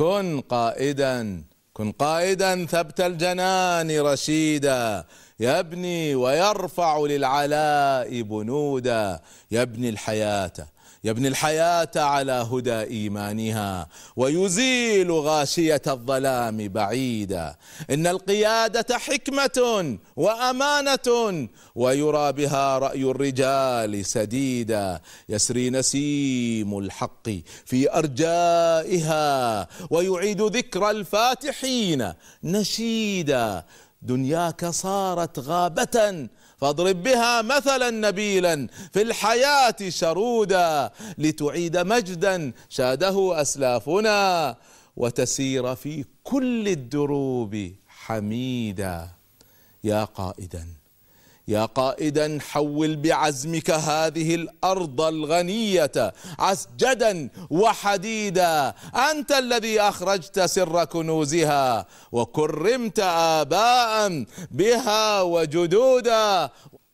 كن قائدا. كن قائدا ثبت الجنان رشيدا. يبني ويرفع للعلاء بنودا. يبني الحياة يبني الحياة على هدى إيمانها ويزيل غاشية الظلام بعيدا. إن القيادة حكمة وأمانة ويرى بها رأي الرجال سديدا. يسري نسيم الحق في أرجائها ويعيد ذكر الفاتحين نشيدا. دنياك صارت غابة فاضرب بها مثلا نبيلا في الحياة شرودا لتعيد مجدا شاده أسلافنا وتسير في كل الدروب حميدا. يا قائدا يا قائدا حول بعزمك هذه الأرض الغنية. عسجدا وحديدا. أنت الذي أخرجت سر كنوزها وكرمت آباء بها وجدودا.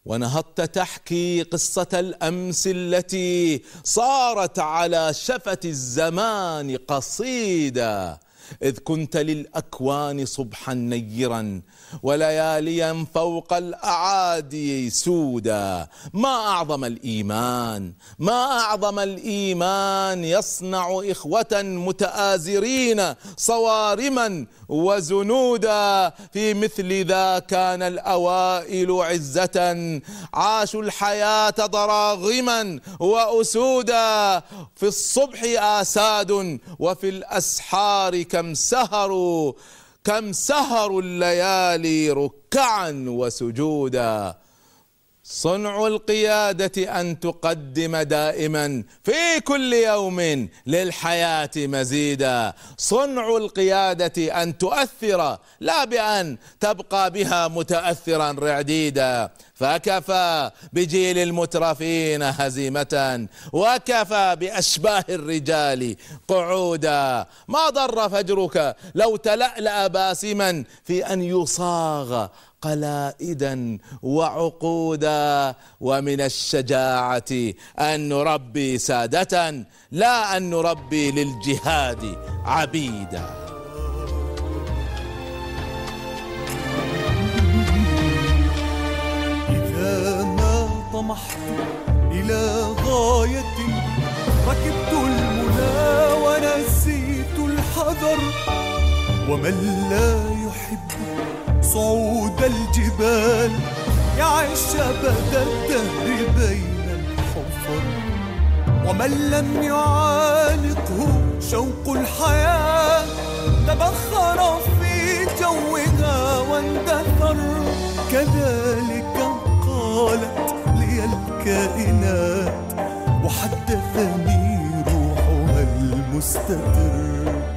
ونهضت تحكي قصة الأمس التي صارت على شفة الزمان قصيده إذ كنت للأكوان صبحا نيرا ولياليا فوق الأعادي سودا. ما أعظم الإيمان؟ ما أعظم الإيمان؟ يصنع إخوة متآزرين صوارما وزنودا. في مثل ذا كان الأوائل عزة. عاشوا الحياة ضراغما وأسودا. في الصبح آساد وفي الأسحار كم سهروا كم سهروا الليالي ركعا وسجودا. صنع القيادة أن تقدم دائما في كل يوم للحياة مزيدا. صنع القيادة أن تؤثر لا بأن تبقى بها متأثرا رعديدا. فكفى بجيل المترفين هزيمة وكفى بأشباه الرجال قعودا. ما ضر فجرك لو تلألأ باسما في أن يصاغ قلائدا وعقودا ومن الشجاعة أن نربي سادة لا أن نربي للجهاد عبيدا. إذا ما طمحت إلى غاية ركبت المنى ونسيت الحذر ومن لا يحب صعود الجبال يعيش أبد الدهر بين الحفر. ومن لم يعانقه شوق الحياة تبخر في جوها واندثر. كذلك قالت لي الكائنات وحدثني روحها المستتر.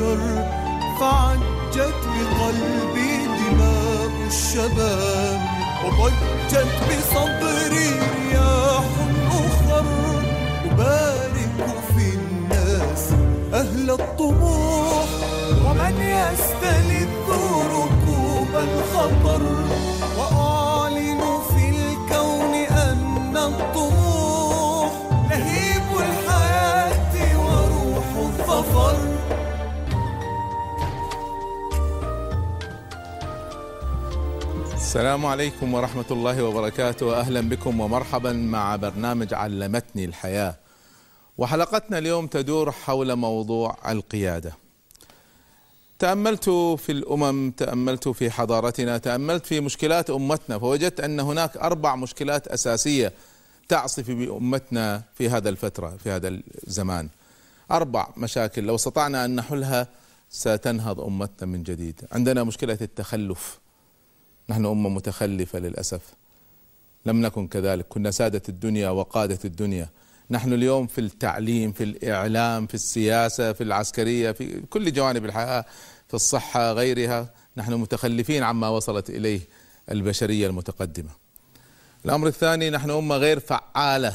الشجر فعجت بقلبي دماء الشباب وضجت بصدري رياح أخر أبارك في الناس أهل الطموح ومن يستلذ ركوب الخطر السلام عليكم ورحمة الله وبركاته. أهلا بكم ومرحبا مع برنامج علمتني الحياة. وحلقتنا اليوم تدور حول موضوع القيادة. تأملت في الأمم تأملت في حضارتنا تأملت في مشكلات أمتنا فوجدت أن هناك أربع مشكلات أساسية تعصف بأمتنا في هذا الفترة في هذا الزمان. أربع مشاكل. لو استطعنا أن نحلها ستنهض أمتنا من جديد. عندنا مشكلة التخلف. نحن أمة متخلفة للأسف. لم نكن كذلك. كنا سادة الدنيا وقادة الدنيا. نحن اليوم في التعليم في الإعلام في السياسة في العسكرية في كل جوانب الحياة في الصحة غيرها. نحن متخلفين عما وصلت إليه البشرية المتقدمة. الأمر الثاني نحن أمة غير فعالة.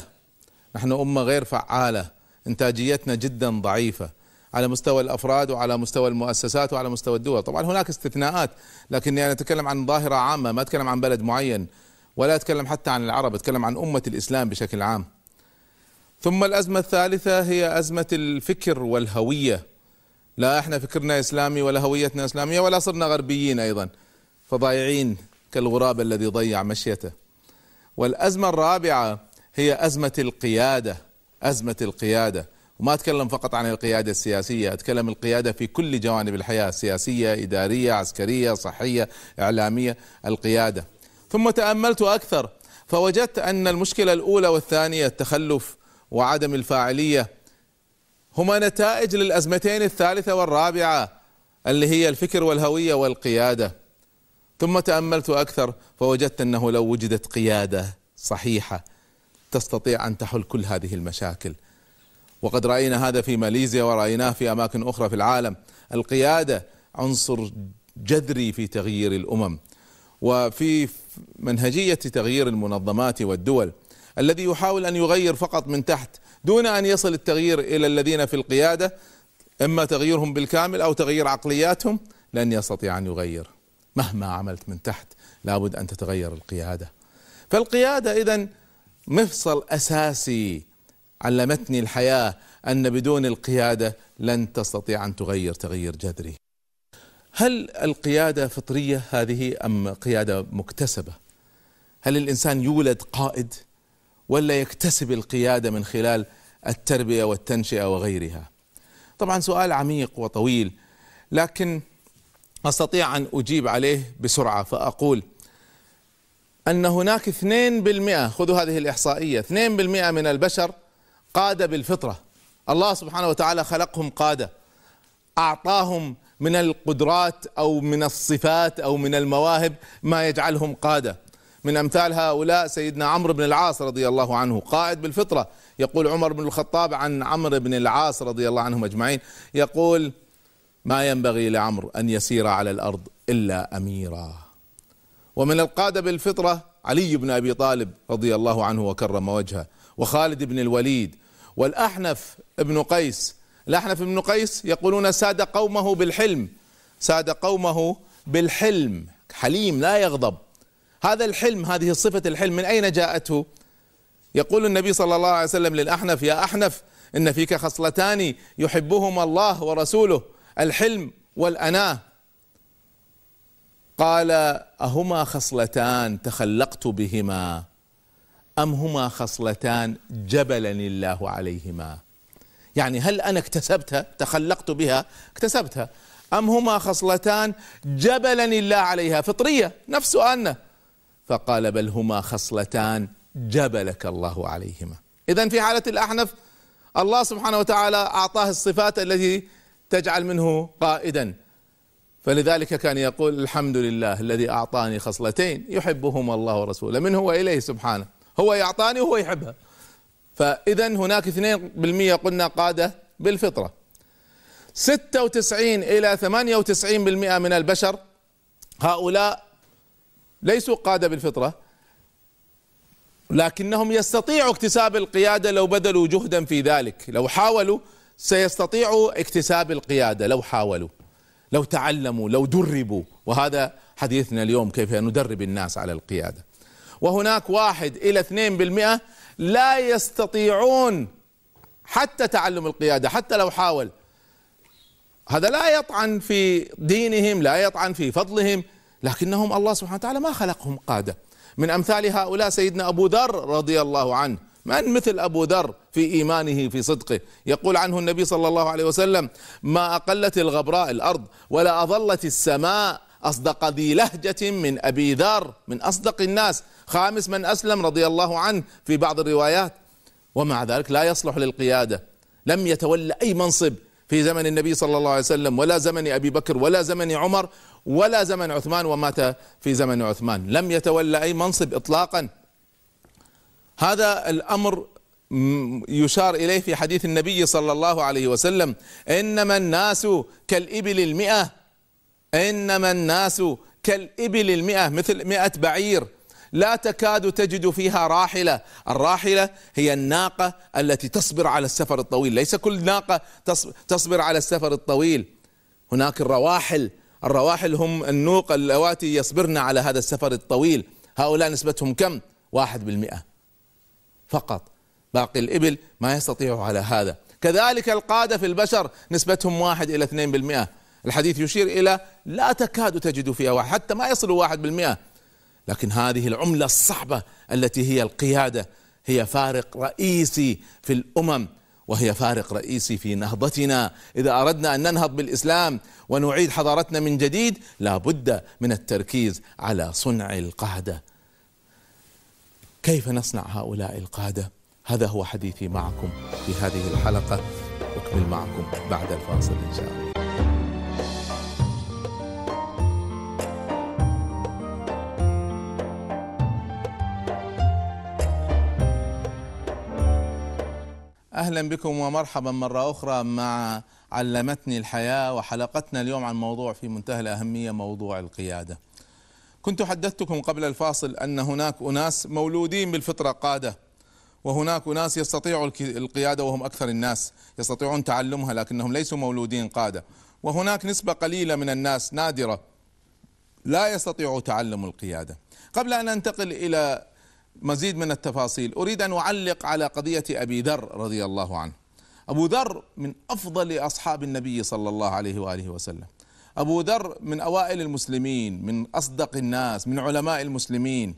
نحن أمة غير فعالة. إنتاجيتنا جدا ضعيفة. على مستوى الأفراد وعلى مستوى المؤسسات وعلى مستوى الدول، طبعا هناك استثناءات لكني أنا أتكلم عن ظاهرة عامة ما أتكلم عن بلد معين ولا أتكلم حتى عن العرب أتكلم عن أمة الإسلام بشكل عام. ثم الأزمة الثالثة هي أزمة الفكر والهوية. لا إحنا فكرنا إسلامي ولا هويتنا إسلامية ولا صرنا غربيين أيضا فضايعين كالغراب الذي ضيع مشيته. والأزمة الرابعة هي أزمة القيادة، أزمة القيادة. وما أتكلم فقط عن القيادة السياسية، أتكلم القيادة في كل جوانب الحياة، سياسية، إدارية، عسكرية، صحية، إعلامية، القيادة. ثم تأملت أكثر فوجدت أن المشكلة الأولى والثانية التخلف وعدم الفاعلية هما نتائج للأزمتين الثالثة والرابعة اللي هي الفكر والهوية والقيادة. ثم تأملت أكثر فوجدت أنه لو وجدت قيادة صحيحة تستطيع أن تحل كل هذه المشاكل. وقد رأينا هذا في ماليزيا ورأيناه في أماكن أخرى في العالم. القيادة عنصر جذري في تغيير الأمم وفي منهجية تغيير المنظمات والدول الذي يحاول أن يغير فقط من تحت دون أن يصل التغيير إلى الذين في القيادة إما تغييرهم بالكامل أو تغيير عقلياتهم لن يستطيع أن يغير. مهما عملت من تحت لابد أن تتغير القيادة. فالقيادة اذا مفصل أساسي علمتني الحياة أن بدون القيادة لن تستطيع أن تغير تغيير جذري. هل القيادة فطرية هذه أم قيادة مكتسبة؟ هل الإنسان يولد قائد ولا يكتسب القيادة من خلال التربية والتنشئة وغيرها؟ طبعا سؤال عميق وطويل لكن أستطيع أن أجيب عليه بسرعة فأقول أن هناك 2% خذوا هذه الإحصائية 2% من البشر قادة بالفطرة. الله سبحانه وتعالى خلقهم قادة. أعطاهم من القدرات أو من الصفات أو من المواهب ما يجعلهم قادة. من أمثال هؤلاء سيدنا عمرو بن العاص رضي الله عنه قائد بالفطرة. يقول عمر بن الخطاب عن عمرو بن العاص رضي الله عنهم أجمعين يقول ما ينبغي لعمرو أن يسير على الأرض إلا أميرا. ومن القادة بالفطرة علي بن أبي طالب رضي الله عنه وكرم وجهه وخالد بن الوليد والأحنف ابن قيس. الأحنف ابن قيس يقولون ساد قومه بالحلم. ساد قومه بالحلم. حليم لا يغضب. هذا الحلم هذه صفة الحلم من أين جاءته؟ يقول النبي صلى الله عليه وسلم للأحنف يا أحنف إن فيك خصلتان يحبهما الله ورسوله الحلم والأناة. قال أهما خصلتان تخلقت بهما. أم هما خصلتان جبلني الله عليهما؟ يعني هل أنا اكتسبتها؟ تخلقت بها اكتسبتها. أم هما خصلتان جبلني الله عليها؟ فطرية نفس سؤالنا. فقال بل هما خصلتان جبلك الله عليهما. إذا في حالة الأحنف الله سبحانه وتعالى أعطاه الصفات التي تجعل منه قائدا. فلذلك كان يقول الحمد لله الذي أعطاني خصلتين يحبهما الله ورسوله منه وإليه سبحانه. هو يعطاني وهو يحبها. فإذا هناك 2% قلنا قادة بالفطرة. 96 إلى 98% من البشر هؤلاء ليسوا قادة بالفطرة لكنهم يستطيعوا اكتساب القيادة لو بذلوا جهدا في ذلك. لو حاولوا سيستطيعوا اكتساب القيادة لو حاولوا لو تعلموا لو دربوا. وهذا حديثنا اليوم كيف ندرب الناس على القيادة. وهناك واحد إلى اثنين بالمئة لا يستطيعون حتى تعلم القيادة حتى لو حاول. هذا لا يطعن في دينهم لا يطعن في فضلهم لكنهم الله سبحانه وتعالى ما خلقهم قادة. من أمثال هؤلاء سيدنا أبو ذر رضي الله عنه من مثل أبو ذر في إيمانه في صدقه. يقول عنه النبي صلى الله عليه وسلم ما أقلت الغبراء الأرض ولا أظلت السماء أصدق ذي لهجة من أبي ذر من أصدق الناس. خامس من أسلم رضي الله عنه في بعض الروايات. ومع ذلك لا يصلح للقيادة. لم يتولى أي منصب في زمن النبي صلى الله عليه وسلم ولا زمن أبي بكر ولا زمن عمر ولا زمن عثمان ومات في زمن عثمان. لم يتولى أي منصب إطلاقا. هذا الأمر يشار إليه في حديث النبي صلى الله عليه وسلم. إنما الناس كالإبل المئة. إنما الناس كالإبل المئة مثل مئة بعير. لا تكاد تجد فيها راحلة. الراحلة هي الناقة التي تصبر على السفر الطويل. ليس كل ناقة تصبر على السفر الطويل. هناك الرواحل. الرواحل هم النوق اللواتي يصبرن على هذا السفر الطويل. هؤلاء نسبتهم كم؟ واحد بالمئة. فقط. باقي الإبل ما يستطيع على هذا. كذلك القادة في البشر نسبتهم واحد إلى اثنين بالمئة. الحديث يشير إلى لا تكاد تجد فيها واحد حتى ما يصل واحد بالمئة. لكن هذه العملة الصعبة التي هي القيادة هي فارق رئيسي في الأمم وهي فارق رئيسي في نهضتنا. إذا أردنا أن ننهض بالإسلام ونعيد حضارتنا من جديد لا بد من التركيز على صنع القادة كيف نصنع هؤلاء القادة هذا هو حديثي معكم في هذه الحلقة. أكمل معكم بعد الفاصل إن شاء الله. أهلا بكم ومرحبا مرة أخرى مع علمتني الحياة وحلقتنا اليوم عن موضوع في منتهى الأهمية موضوع القيادة. كنت حدثتكم قبل الفاصل أن هناك أناس مولودين بالفطرة قادة وهناك أناس يستطيعوا القيادة وهم أكثر الناس يستطيعون تعلمها لكنهم ليسوا مولودين قادة وهناك نسبة قليلة من الناس نادرة لا يستطيعوا تعلم القيادة. قبل أن انتقل إلى مزيد من التفاصيل. أريد أن أعلق على قضية أبي ذر رضي الله عنه. أبو ذر من أفضل أصحاب النبي صلى الله عليه وآله وسلم. أبو ذر من أوائل المسلمين من أصدق الناس من علماء المسلمين.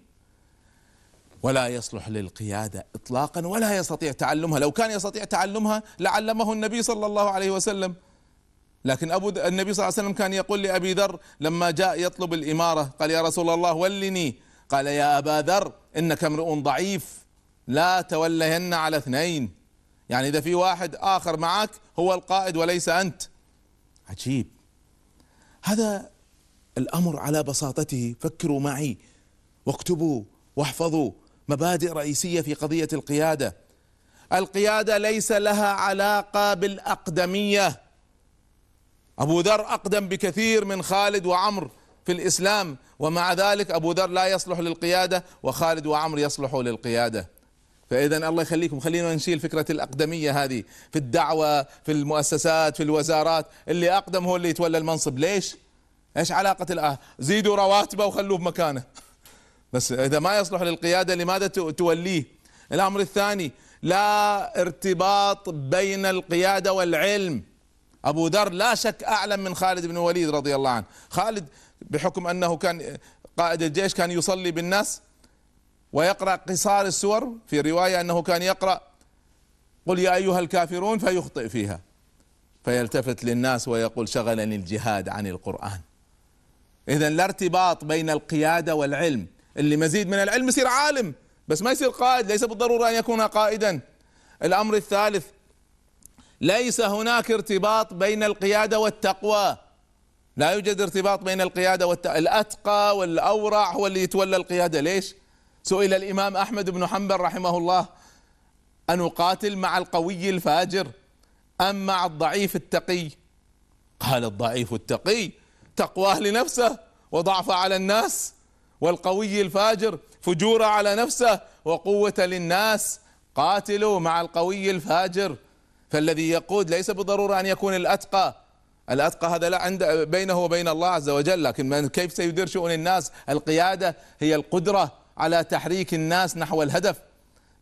ولا يصلح للقيادة اطلاقا ولا يستطيع تعلمها. لو كان يستطيع تعلمها لعلمه النبي صلى الله عليه وسلم. لكن أبو النبي صلى الله عليه وسلم كان يقول لأبي ذر لما جاء يطلب الإمارة قال يا رسول الله ولني. قال يا أبا ذر إنك امرؤ ضعيف لا تولين على اثنين. يعني إذا في واحد آخر معك هو القائد وليس أنت. عجيب. هذا الأمر على بساطته فكروا معي واكتبوا واحفظوا مبادئ رئيسية في قضية القيادة. القيادة ليس لها علاقة بالأقدمية. أبو ذر أقدم بكثير من خالد وعمر في الإسلام ومع ذلك أبو ذر لا يصلح للقيادة وخالد وعمر يصلحوا للقيادة. فاذا الله يخليكم خلينا نشيل فكرة الأقدمية هذه في الدعوة في المؤسسات في الوزارات. اللي أقدم هو اللي يتولى المنصب. ليش؟ إيش علاقة الاه زيدوا رواتبه وخلوه بمكانه بس إذا ما يصلح للقيادة لماذا توليه؟ الأمر الثاني لا ارتباط بين القيادة والعلم. أبو ذر لا شك أعلم من خالد بن الوليد رضي الله عنه. خالد بحكم أنه كان قائد الجيش كان يصلي بالناس ويقرأ قصار السور في رواية أنه كان يقرأ قل يا أيها الكافرون فيخطئ فيها. فيلتفت للناس ويقول شغلني الجهاد عن القرآن. اذا لا ارتباط بين القيادة والعلم. اللي مزيد من العلم يصير عالم بس ما يصير قائد ليس بالضرورة أن يكون قائدا. الأمر الثالث ليس هناك ارتباط بين القيادة والتقوى. لا يوجد ارتباط بين القيادة والت... الأتقى والأورع هو اللي يتولى القيادة. ليش؟ سئل الإمام أحمد بن حنبل رحمه الله أن أقاتل مع القوي الفاجر أم مع الضعيف التقي؟ قال الضعيف التقي تقواه لنفسه وضعف على الناس والقوي الفاجر فجور على نفسه وقوة للناس. قاتلوا مع القوي الفاجر فالذي يقود ليس بالضرورة أن يكون الأتقى الأتقى هذا لا عند بينه وبين الله عز وجل لكن من كيف سيدير شؤون الناس؟ القيادة هي القدرة على تحريك الناس نحو الهدف.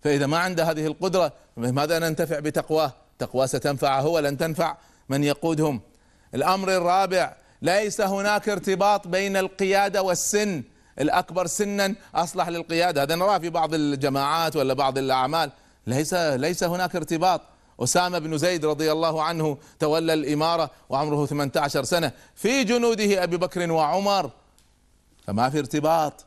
فإذا ما عنده هذه القدرة ماذا ننتفع بتقواه؟ تقواه ستنفعه ولن تنفع من يقودهم. الأمر الرابع ليس هناك ارتباط بين القيادة والسن. الأكبر سنا أصلح للقيادة. هذا نراه في بعض الجماعات ولا بعض الأعمال. ليس ليس هناك ارتباط. أسامة بن زيد رضي الله عنه تولى الإمارة وعمره 18 سنة في جنوده أبي بكر وعمر فما في ارتباط.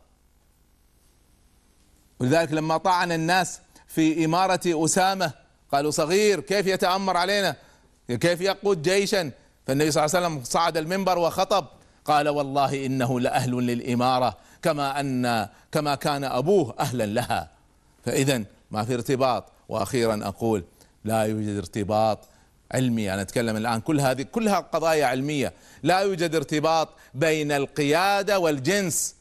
ولذلك لما طعن الناس في إمارة أسامة قالوا صغير كيف يتأمر علينا؟ كيف يقود جيشا؟ فالنبي صلى الله عليه وسلم صعد المنبر وخطب قال والله إنه لأهل للإمارة كما أن كما كان أبوه أهلا لها. فإذا ما في ارتباط. وأخيرا أقول لا يوجد ارتباط علمي. أنا أتكلم الآن كل هذه كلها قضايا علمية. لا يوجد ارتباط بين القيادة والجنس.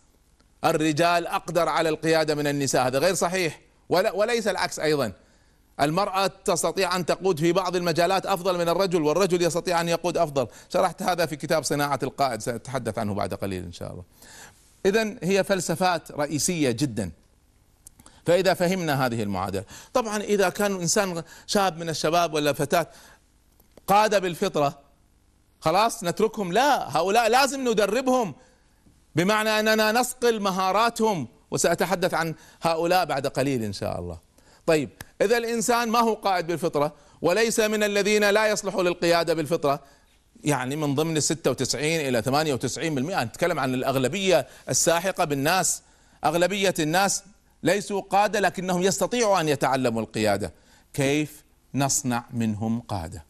الرجال أقدر على القيادة من النساء. هذا غير صحيح. وليس العكس أيضا. المرأة تستطيع أن تقود في بعض المجالات أفضل من الرجل والرجل يستطيع أن يقود أفضل. شرحت هذا في كتاب صناعة القائد سأتحدث عنه بعد قليل إن شاء الله. إذا هي فلسفات رئيسية جدا. فإذا فهمنا هذه المعادلة. طبعا إذا كان إنسان شاب من الشباب ولا فتاة قادة بالفطرة خلاص نتركهم. لا هؤلاء لازم ندربهم بمعنى أننا نصقل مهاراتهم وسأتحدث عن هؤلاء بعد قليل إن شاء الله. طيب إذا الإنسان ما هو قائد بالفطرة وليس من الذين لا يصلحوا للقيادة بالفطرة يعني من ضمن ال 96 إلى 98% نتكلم عن الأغلبية الساحقة بالناس أغلبية الناس ليسوا قادة لكنهم يستطيعوا أن يتعلموا القيادة. كيف نصنع منهم قادة؟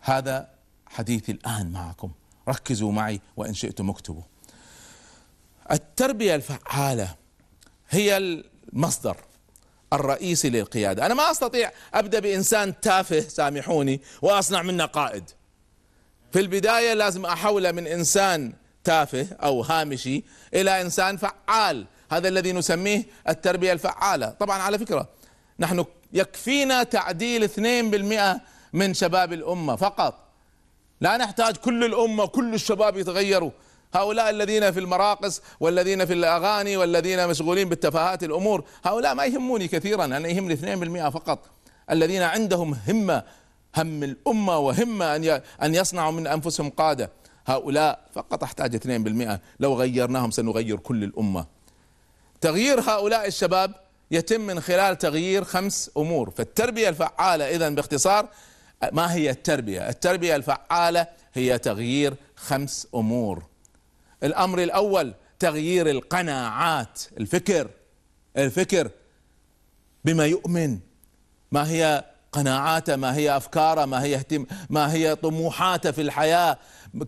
هذا حديثي الآن معكم. ركزوا معي وإن شئتم اكتبوا. التربية الفعالة هي المصدر الرئيسي للقيادة. أنا ما أستطيع أبدأ بإنسان تافه سامحوني وأصنع منه قائد. في البداية لازم أحوله من إنسان تافه أو هامشي إلى إنسان فعال. هذا الذي نسميه التربية الفعالة. طبعا على فكرة نحن يكفينا تعديل 2% من شباب الأمة فقط. لا نحتاج كل الأمة كل الشباب يتغيروا. هؤلاء الذين في المراقص والذين في الأغاني والذين مشغولين بالتفاهات الأمور هؤلاء ما يهموني كثيرا. أنا يهمني 2% فقط. الذين عندهم همة هم الأمة وهمة أن أن يصنعوا من أنفسهم قادة. هؤلاء فقط أحتاج 2% لو غيرناهم سنغير كل الأمة. تغيير هؤلاء الشباب يتم من خلال تغيير خمس أمور. فالتربية الفعالة اذا باختصار ما هي التربية؟ التربية الفعالة هي تغيير خمس أمور. الأمر الأول تغيير القناعات الفكر. الفكر بما يؤمن. ما هي قناعاته؟ ما هي أفكاره؟ ما هي اهتم ما هي طموحاته في الحياة؟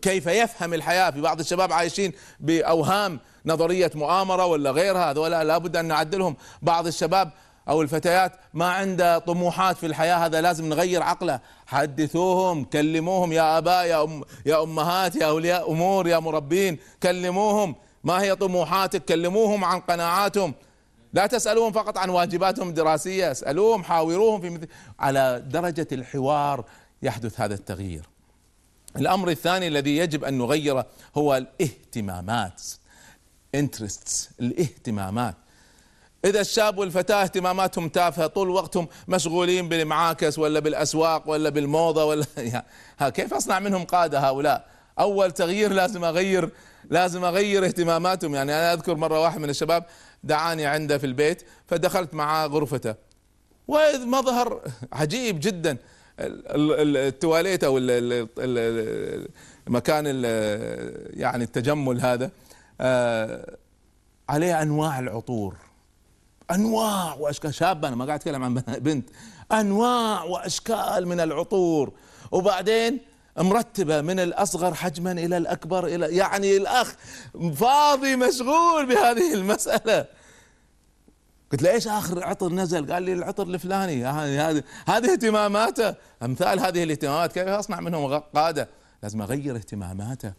كيف يفهم الحياة؟ في بعض الشباب عايشين بأوهام نظرية مؤامرة ولا غيرها؟ هذولا لابد أن نعدلهم بعض الشباب أو الفتيات. ما عنده طموحات في الحياة هذا لازم نغير عقله. حدثوهم كلموهم يا اباء يا أم يا أمهات يا أولياء أمور يا مربين كلموهم. ما هي طموحاتك؟ كلموهم عن قناعاتهم. لا تسألوهم فقط عن واجباتهم الدراسية اسألوهم حاوروهم في مثل. على درجة الحوار يحدث هذا التغيير. الأمر الثاني الذي يجب أن نغيره هو الاهتمامات. Interests الاهتمامات. إذا الشاب والفتاة اهتماماتهم تافهة طول وقتهم مشغولين بالمعاكس ولا بالأسواق ولا بالموضة ولا كيف أصنع منهم قادة هؤلاء؟ أول تغيير لازم أغير لازم أغير اهتماماتهم. يعني أنا أذكر مرة واحد من الشباب دعاني عنده في البيت فدخلت معاه غرفته. وإذ مظهر عجيب جدا. التواليت أو مكان يعني التجمل هذا. عليه أنواع العطور. أنواع وأشكال. شاب أنا ما قاعد أتكلم عن بنت. أنواع وأشكال من العطور. وبعدين مرتبة من الأصغر حجما إلى الأكبر إلى يعني الأخ فاضي مشغول بهذه المسألة. قلت له إيش آخر عطر نزل؟ قال لي العطر الفلاني. هذه هذه اهتماماته. أمثال هذه الاهتمامات. كيف أصنع منهم قادة؟ لازم أغير اهتماماته.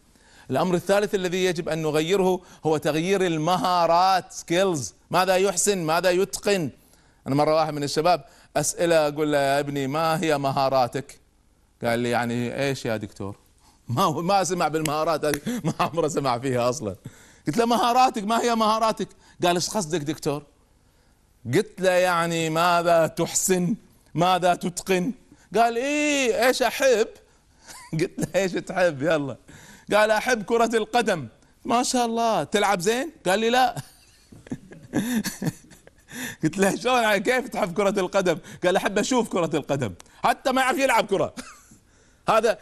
الأمر الثالث الذي يجب أن نغيره هو تغيير المهارات سكيلز، ماذا يحسن؟ ماذا يتقن؟ أنا مرة واحد من الشباب أسئلة أقول له يا ابني ما هي مهاراتك؟ قال لي يعني إيش يا دكتور؟ ما ما سمع بالمهارات هذه ما عمره سمع فيها أصلا. قلت له مهاراتك ما هي مهاراتك؟ قال إيش قصدك دكتور؟ قلت له يعني ماذا تحسن ماذا تتقن قال إيه إيش أحب قلت له إيش تحب يلا قال أحب كرة القدم. ما شاء الله. تلعب زين؟ قال لي لا. قلت له شلون كيف تحب كرة القدم؟ قال أحب أشوف كرة القدم. حتى ما يعرف يلعب كرة. هذا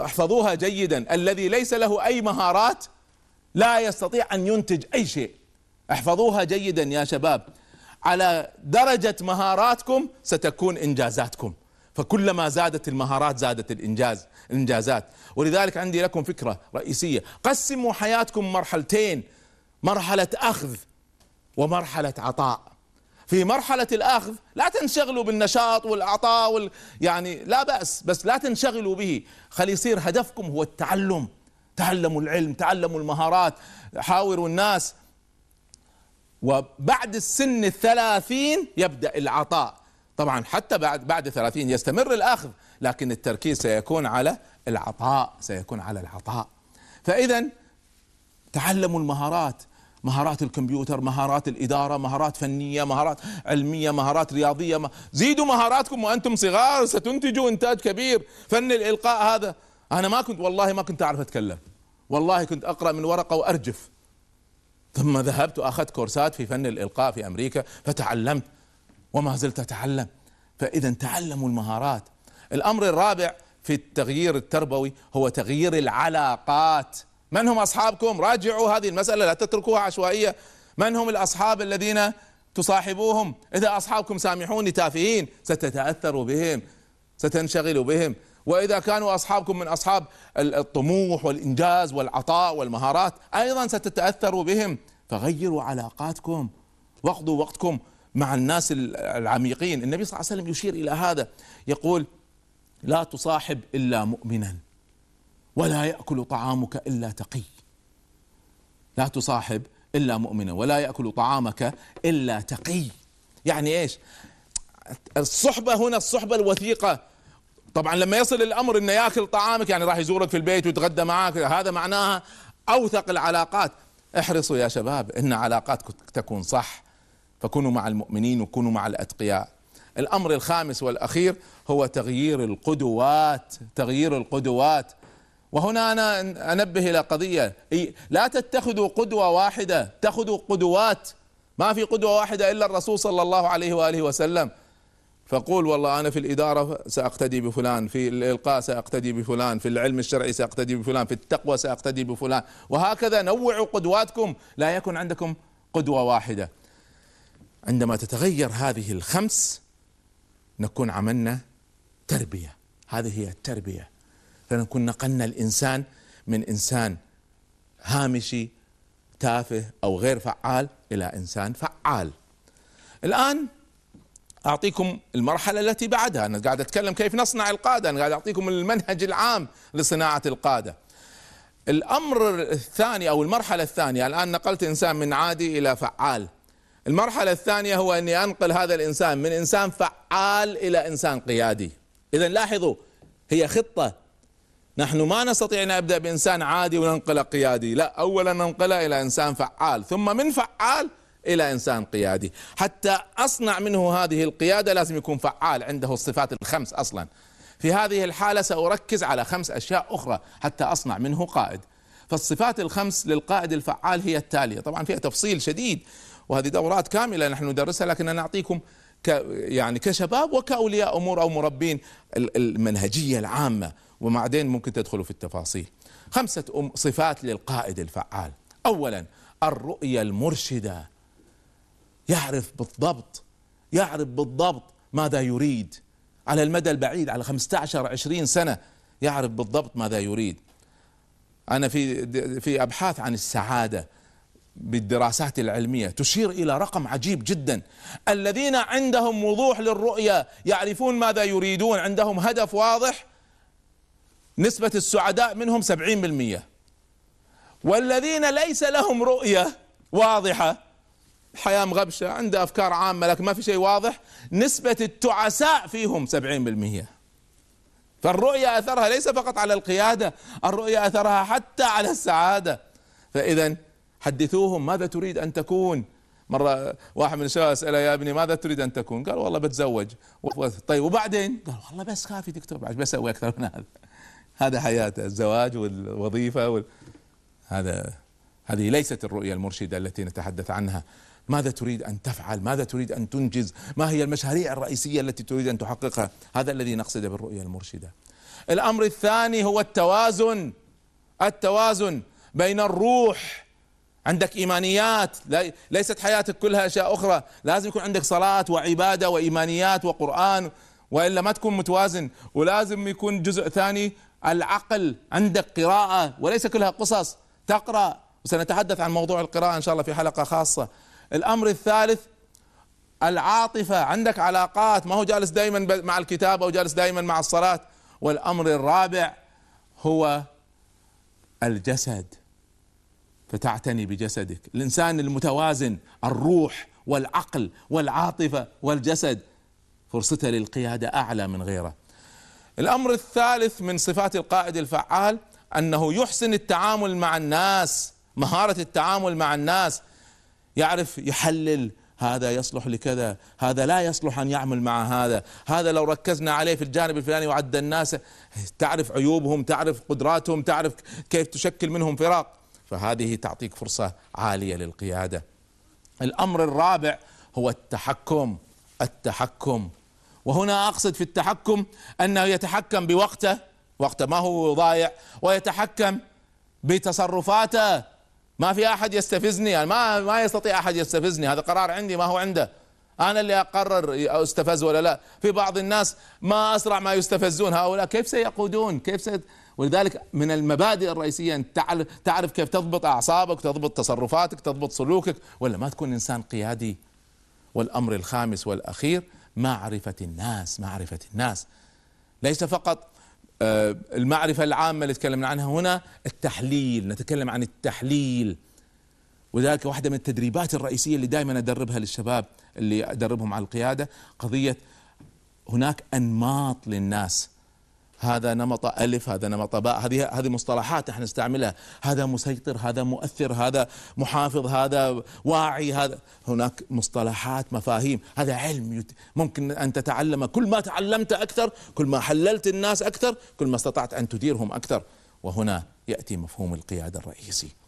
احفظوها جيدا. الذي ليس له أي مهارات لا يستطيع أن ينتج أي شيء. احفظوها جيدا يا شباب. على درجة مهاراتكم ستكون إنجازاتكم. فكلما زادت المهارات زادت الإنجاز الإنجازات. ولذلك عندي لكم فكرة رئيسية. قسموا حياتكم مرحلتين. مرحلة أخذ ومرحلة عطاء. في مرحلة الأخذ لا تنشغلوا بالنشاط والعطاء وال... يعني لا بأس بس لا تنشغلوا به. خلي يصير هدفكم هو التعلم. تعلموا العلم تعلموا المهارات. حاوروا الناس. وبعد السن الثلاثين يبدأ العطاء. طبعا حتى بعد بعد ثلاثين يستمر الأخذ لكن التركيز سيكون على العطاء سيكون على العطاء. فإذا تعلموا المهارات مهارات الكمبيوتر مهارات الإدارة مهارات فنية مهارات علمية مهارات رياضية زيدوا مهاراتكم وأنتم صغار ستنتجوا إنتاج كبير. فن الإلقاء هذا أنا ما كنت والله ما كنت أعرف أتكلم. والله كنت أقرأ من ورقة وأرجف. ثم ذهبت وأخذت كورسات في فن الإلقاء في أمريكا فتعلمت وما زلت أتعلم. فإذا تعلموا المهارات. الأمر الرابع في التغيير التربوي هو تغيير العلاقات. من هم أصحابكم؟ راجعوا هذه المسألة لا تتركوها عشوائية. من هم الأصحاب الذين تصاحبوهم؟ إذا أصحابكم سامحوني تافهين. ستتأثروا بهم ستنشغلوا بهم. وإذا كانوا أصحابكم من أصحاب الطموح والإنجاز والعطاء والمهارات أيضا ستتأثروا بهم. فغيروا علاقاتكم. واقضوا وقتكم. مع الناس العميقين. النبي صلى الله عليه وسلم يشير إلى هذا. يقول لا تصاحب إلا مؤمنا ولا يأكل طعامك إلا تقي. لا تصاحب إلا مؤمنا ولا يأكل طعامك إلا تقي. يعني إيش؟ الصحبة هنا الصحبة الوثيقة. طبعا لما يصل الأمر أنه يأكل طعامك يعني راح يزورك في البيت ويتغدى معك هذا معناها أوثق العلاقات. احرصوا يا شباب إن علاقاتكم تكون صح. فكونوا مع المؤمنين وكونوا مع الأتقياء. الأمر الخامس والأخير هو تغيير القدوات تغيير القدوات. وهنا أنا أنبه إلى قضية. لا تتخذوا قدوة واحدة اتخذوا قدوات. ما في قدوة واحدة إلا الرسول صلى الله عليه وآله وسلم. فقول والله أنا في الإدارة سأقتدي بفلان في الإلقاء سأقتدي بفلان في العلم الشرعي سأقتدي بفلان في التقوى سأقتدي بفلان. وهكذا نوعوا قدواتكم. لا يكن عندكم قدوة واحدة. عندما تتغير هذه الخمس نكون عملنا تربية. هذه هي التربية. فنكون نقلنا الإنسان من إنسان هامشي تافه أو غير فعال إلى إنسان فعال. الآن أعطيكم المرحلة التي بعدها. أنا قاعد أتكلم كيف نصنع القادة. أنا قاعد أعطيكم المنهج العام لصناعة القادة. الأمر الثاني أو المرحلة الثانية الآن نقلت إنسان من عادي إلى فعال. المرحلة الثانية هو أني أنقل هذا الإنسان من إنسان فعال إلى إنسان قيادي. اذا لاحظوا هي خطة. نحن ما نستطيع أن نبدأ بإنسان عادي وننقله قيادي. لا اولا ننقله إلى إنسان فعال ثم من فعال إلى إنسان قيادي. حتى أصنع منه هذه القيادة لازم يكون فعال عنده الصفات الخمس أصلا. في هذه الحالة سأركز على خمس أشياء أخرى حتى أصنع منه قائد. فالصفات الخمس للقائد الفعال هي التالية. طبعا فيها تفصيل شديد. وهذه دورات كاملة نحن ندرسها لكن أنا أعطيكم ك يعني كشباب وكأولياء أمور أو مربين المنهجية العامة. وبعدين ممكن تدخلوا في التفاصيل. خمسة صفات للقائد الفعال. اولا الرؤية المرشدة. يعرف بالضبط يعرف بالضبط ماذا يريد. على المدى البعيد على 15 20 سنة يعرف بالضبط ماذا يريد. أنا في في أبحاث عن السعادة. بالدراسات العلمية تشير إلى رقم عجيب جدا. الذين عندهم وضوح للرؤية يعرفون ماذا يريدون. عندهم هدف واضح. نسبة السعداء منهم 70% والذين ليس لهم رؤية واضحة. حياة مغبشة عنده أفكار عامة لكن ما في شيء واضح. نسبة التعساء فيهم 70% فالرؤية أثرها ليس فقط على القيادة الرؤية أثرها حتى على السعادة. فإذا حدثوهم ماذا تريد أن تكون؟ مرة واحد من الشباب أسأله يا ابني ماذا تريد أن تكون؟ قال والله بتزوج. طيب وبعدين؟ قال والله بس كافي دكتور بعد بسوي أكثر من هذا. هذا حياته الزواج والوظيفة وال... هذا هذه ليست الرؤية المرشدة التي نتحدث عنها. ماذا تريد أن تفعل؟ ماذا تريد أن تنجز؟ ما هي المشاريع الرئيسية التي تريد أن تحققها؟ هذا الذي نقصده بالرؤية المرشدة. الأمر الثاني هو التوازن. التوازن بين الروح عندك إيمانيات. ليست حياتك كلها أشياء أخرى. لازم يكون عندك صلاة وعبادة وإيمانيات وقرآن وإلا ما تكون متوازن. ولازم يكون جزء ثاني العقل. عندك قراءة وليس كلها قصص. تقرأ. وسنتحدث عن موضوع القراءة إن شاء الله في حلقة خاصة. الأمر الثالث العاطفة. عندك علاقات. ما هو جالس دائما مع الكتاب أو جالس دائما مع الصلاة. والأمر الرابع هو الجسد. فتعتني بجسدك. الإنسان المتوازن الروح والعقل والعاطفة والجسد فرصته للقيادة أعلى من غيره. الأمر الثالث من صفات القائد الفعال أنه يحسن التعامل مع الناس مهارة التعامل مع الناس. يعرف يحلل هذا يصلح لكذا هذا لا يصلح أن يعمل مع هذا هذا لو ركزنا عليه في الجانب الفلاني وعد الناس تعرف عيوبهم تعرف قدراتهم تعرف كيف تشكل منهم فراق فهذه تعطيك فرصة عالية للقيادة. الأمر الرابع هو التحكم التحكم. وهنا أقصد في التحكم أنه يتحكم بوقته وقته ما هو ضايع ويتحكم بتصرفاته. ما في أحد يستفزني يعني ما ما يستطيع أحد يستفزني. هذا قرار عندي ما هو عنده. أنا اللي أقرر أستفز ولا لا. في بعض الناس ما أسرع ما يستفزون. هؤلاء كيف سيقودون؟ كيف سي... ولذلك من المبادئ الرئيسية أن تعرف كيف تضبط أعصابك تضبط تصرفاتك تضبط سلوكك ولا ما تكون إنسان قيادي والأمر الخامس والأخير معرفة الناس معرفة الناس. ليس فقط آه، المعرفة العامة اللي تكلمنا عنها هنا التحليل نتكلم عن التحليل. وذلك واحدة من التدريبات الرئيسية اللي دائما أدربها للشباب اللي أدربهم على القيادة قضية هناك أنماط للناس. هذا نمط ألف هذا نمط باء هذه هذه مصطلحات إحنا نستعملها. هذا مسيطر هذا مؤثر هذا محافظ هذا واعي هذا هناك مصطلحات مفاهيم. هذا علم ممكن أن تتعلم. كل ما تعلمت أكثر كل ما حللت الناس أكثر كل ما استطعت أن تديرهم أكثر. وهنا يأتي مفهوم القيادة الرئيسي.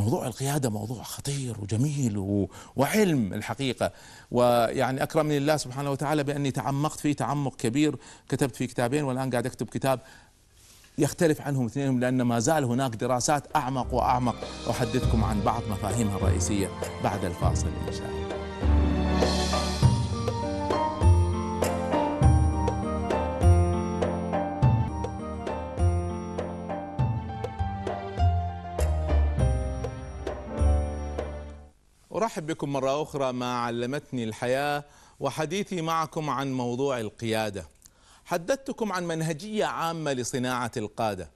موضوع القيادة موضوع خطير وجميل وعلم الحقيقة. ويعني أكرمني الله سبحانه وتعالى بأني تعمقت فيه تعمق كبير. كتبت في كتابين والآن قاعد أكتب كتاب يختلف عنهم اثنينهم لأن ما زال هناك دراسات أعمق وأعمق. أحدثكم عن بعض مفاهيمها الرئيسية بعد الفاصل إن شاء الله. أرحب بكم مرة أخرى ما علمتني الحياة وحديثي معكم عن موضوع القيادة. حدثتكم عن منهجية عامة لصناعة القادة.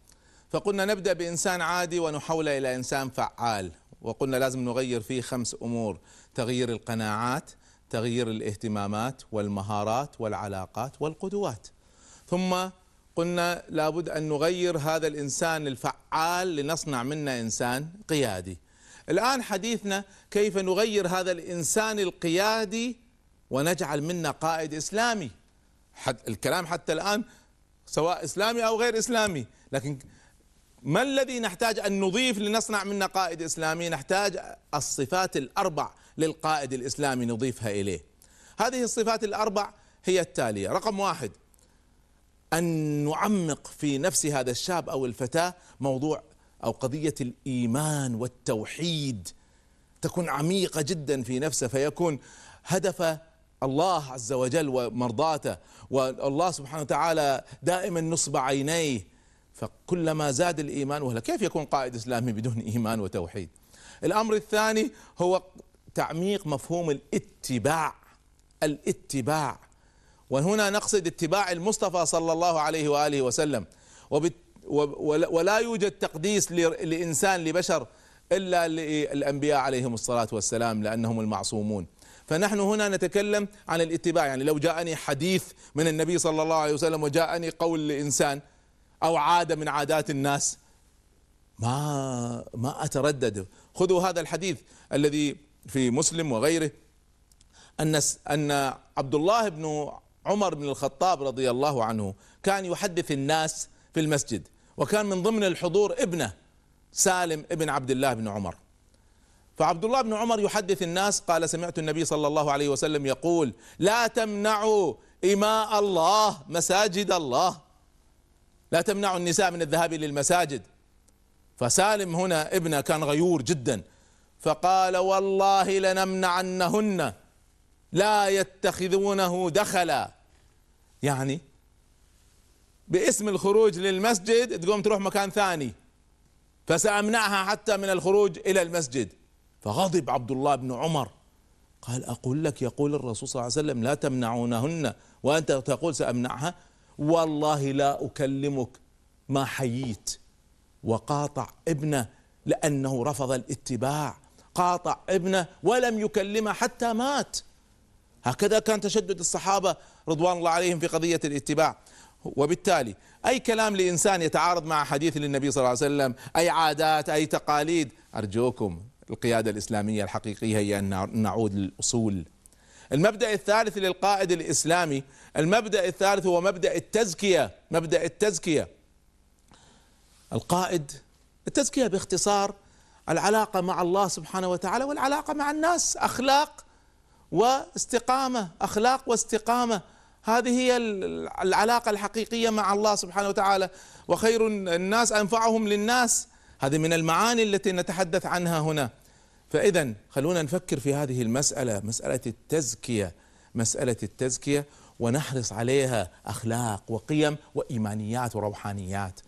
فقلنا نبدأ بإنسان عادي ونحوله إلى إنسان فعال، وقلنا لازم نغير فيه خمس أمور، تغيير القناعات، تغيير الاهتمامات والمهارات والعلاقات والقدوات. ثم قلنا لابد أن نغير هذا الإنسان الفعال لنصنع منه إنسان قيادي. الآن حديثنا كيف نغير هذا الإنسان القيادي ونجعل منا قائد إسلامي. حد الكلام حتى الآن سواء إسلامي أو غير إسلامي لكن ما الذي نحتاج أن نضيف لنصنع منا قائد إسلامي؟ نحتاج الصفات الأربع للقائد الإسلامي نضيفها إليه. هذه الصفات الأربع هي التالية. رقم واحد أن نعمق في نفس هذا الشاب أو الفتاة موضوع أو قضية الإيمان والتوحيد. تكون عميقة جدا في نفسه فيكون هدف الله عز وجل ومرضاته والله سبحانه وتعالى دائما نصب عينيه. فكلما زاد الإيمان وهلا كيف يكون قائد إسلامي بدون إيمان وتوحيد؟ الأمر الثاني هو تعميق مفهوم الاتباع. الاتباع. وهنا نقصد اتباع المصطفى صلى الله عليه وآله وسلم. وبالتالي ولا يوجد تقديس لإنسان لبشر إلا للأنبياء عليهم الصلاة والسلام لأنهم المعصومون. فنحن هنا نتكلم عن الاتباع. يعني لو جاءني حديث من النبي صلى الله عليه وسلم وجاءني قول لإنسان أو عادة من عادات الناس ما ما أتردد. خذوا هذا الحديث الذي في مسلم وغيره. أن أن عبد الله بن عمر بن الخطاب رضي الله عنه كان يحدث الناس في المسجد. وكان من ضمن الحضور ابنه سالم ابن عبد الله بن عمر. فعبد الله بن عمر يحدث الناس قال سمعت النبي صلى الله عليه وسلم يقول لا تمنعوا إماء الله مساجد الله. لا تمنعوا النساء من الذهاب للمساجد. فسالم هنا ابنه كان غيور جدا فقال والله لنمنعنهن لا يتخذونه دخلا. يعني باسم الخروج للمسجد تقوم تروح مكان ثاني. فسأمنعها حتى من الخروج إلى المسجد. فغضب عبد الله بن عمر. قال أقول لك يقول الرسول صلى الله عليه وسلم لا تمنعونهن. وأنت تقول سأمنعها. والله لا أكلمك ما حييت. وقاطع ابنه لأنه رفض الاتباع. قاطع ابنه ولم يكلمه حتى مات. هكذا كان تشدد الصحابة رضوان الله عليهم في قضية الاتباع. وبالتالي أي كلام لإنسان يتعارض مع حديث للنبي صلى الله عليه وسلم أي عادات أي تقاليد أرجوكم القيادة الإسلامية الحقيقية هي أن نعود للأصول. المبدأ الثالث للقائد الإسلامي المبدأ الثالث هو مبدأ التزكية مبدأ التزكية. القائد التزكية باختصار العلاقة مع الله سبحانه وتعالى والعلاقة مع الناس أخلاق واستقامة أخلاق واستقامة. هذه هي العلاقة الحقيقية مع الله سبحانه وتعالى. وخير الناس أنفعهم للناس. هذه من المعاني التي نتحدث عنها هنا. فإذا خلونا نفكر في هذه المسألة مسألة التزكية مسألة التزكية ونحرص عليها أخلاق وقيم وإيمانيات وروحانيات.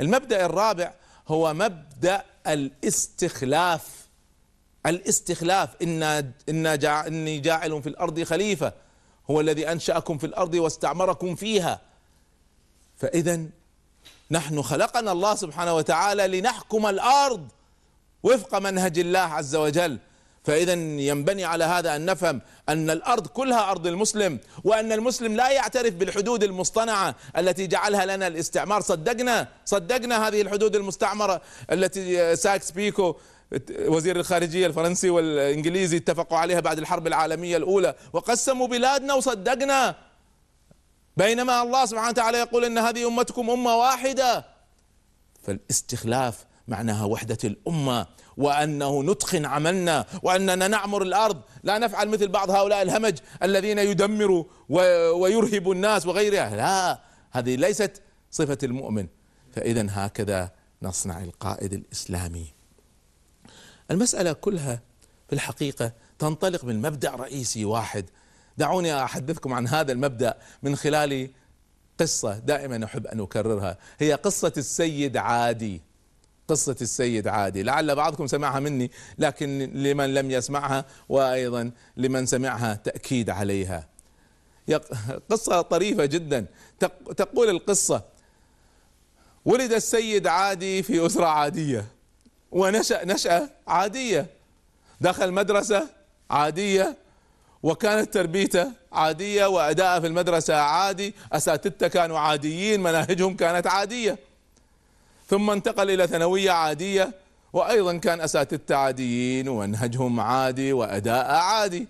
المبدأ الرابع هو مبدأ الاستخلاف. الاستخلاف. إن إن جع إني جاعل في الأرض خليفة. هو الذي أنشأكم في الأرض واستعمركم فيها. فإذا نحن خلقنا الله سبحانه وتعالى لنحكم الأرض وفق منهج الله عز وجل. فإذا ينبني على هذا أن نفهم أن الأرض كلها أرض المسلم وأن المسلم لا يعترف بالحدود المصطنعة التي جعلها لنا الاستعمار. صدقنا صدقنا هذه الحدود المستعمرة التي ساكس بيكو وزير الخارجية الفرنسي والإنجليزي اتفقوا عليها بعد الحرب العالمية الأولى وقسموا بلادنا وصدقنا. بينما الله سبحانه وتعالى يقول إن هذه أمتكم أمة واحدة. فالاستخلاف معناها وحدة الأمة وأنه نتقن عملنا وأننا نعمر الأرض. لا نفعل مثل بعض هؤلاء الهمج الذين يدمروا ويرهب الناس وغيرها. لا هذه ليست صفة المؤمن. فإذا هكذا نصنع القائد الإسلامي. المسألة كلها في الحقيقة تنطلق من مبدأ رئيسي واحد. دعوني أحدثكم عن هذا المبدأ من خلال قصة دائما أحب أن أكررها. هي قصة السيد عادي. قصة السيد عادي. لعل بعضكم سمعها مني لكن لمن لم يسمعها وأيضا لمن سمعها تأكيد عليها. قصة طريفة جدا. تقول القصة ولد السيد عادي في أسرة عادية. ونشأ نشأة عادية. دخل مدرسة عادية وكانت تربيته عادية وأداءه في المدرسة عادي. أساتذته كانوا عاديين مناهجهم كانت عادية. ثم انتقل إلى ثانوية عادية وأيضا كان أساتذته عاديين ومنهجهم عادي وأداء عادي.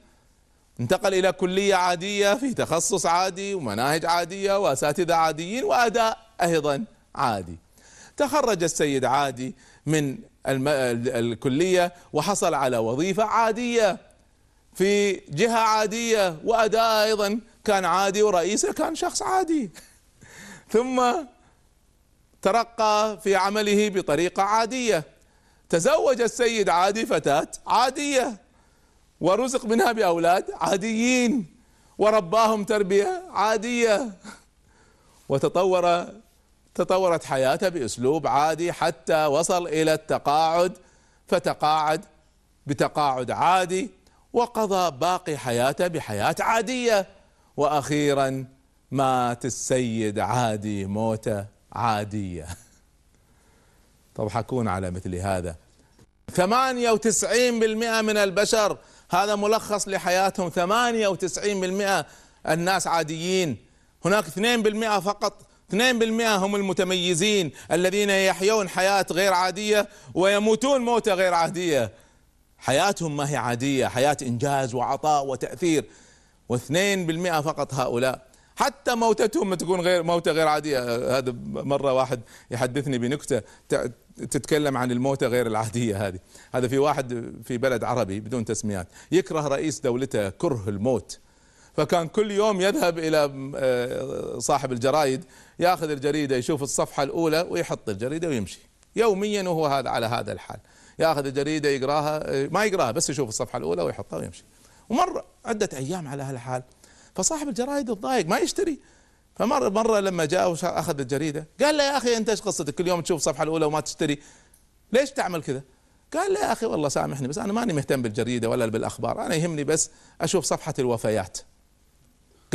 انتقل إلى كلية عادية في تخصص عادي ومناهج عادية وأساتذة عاديين وأداء أيضا عادي. تخرج السيد عادي من الكلية وحصل على وظيفة عادية في جهة عادية وأداء أيضا كان عادي ورئيسه كان شخص عادي. ثم ترقى في عمله بطريقة عادية. تزوج السيد عادي فتاة عادية ورزق منها بأولاد عاديين ورباهم تربية عادية. وتطور تطورت حياته بأسلوب عادي حتى وصل إلى التقاعد فتقاعد بتقاعد عادي وقضى باقي حياته بحياة عادية. وأخيرا مات السيد عادي موتة عادية. تضحكون على مثل هذا. ثمانية وتسعين بالمئة من البشر هذا ملخص لحياتهم. ثمانية وتسعين بالمئة الناس عاديين هناك اثنين بالمئة فقط اثنين بالمئة هم المتميزين الذين يحيون حياة غير عادية ويموتون موتة غير عادية. حياتهم ما هي عادية حياة إنجاز وعطاء وتأثير واثنين بالمئة فقط هؤلاء. حتى موتتهم تكون غير موتة غير عادية. هذا مرة واحد يحدثني بنكتة تتكلم عن الموتة غير العادية هذه. هذا في واحد في بلد عربي بدون تسميات يكره رئيس دولته كره الموت. فكان كل يوم يذهب إلى آه، صاحب الجرايد ياخذ الجريدة يشوف الصفحة الأولى ويحط الجريدة ويمشي. يوميا وهو هذا على هذا الحال. ياخذ الجريدة يقراها ما يقراها بس يشوف الصفحة الأولى ويحطها ويمشي. ومر عده أيام على هالحال. فصاحب الجرايد تضايق ما يشتري. فمرة مرة لما جاء واخذ الجريدة قال له يا أخي أنت إيش قصتك؟ كل يوم تشوف الصفحه الأولى وما تشتري. ليش تعمل كذا؟ قال لا يا أخي والله سامحني بس أنا ماني مهتم بالجريدة ولا بالأخبار. أنا يهمني بس أشوف صفحة الوفيات.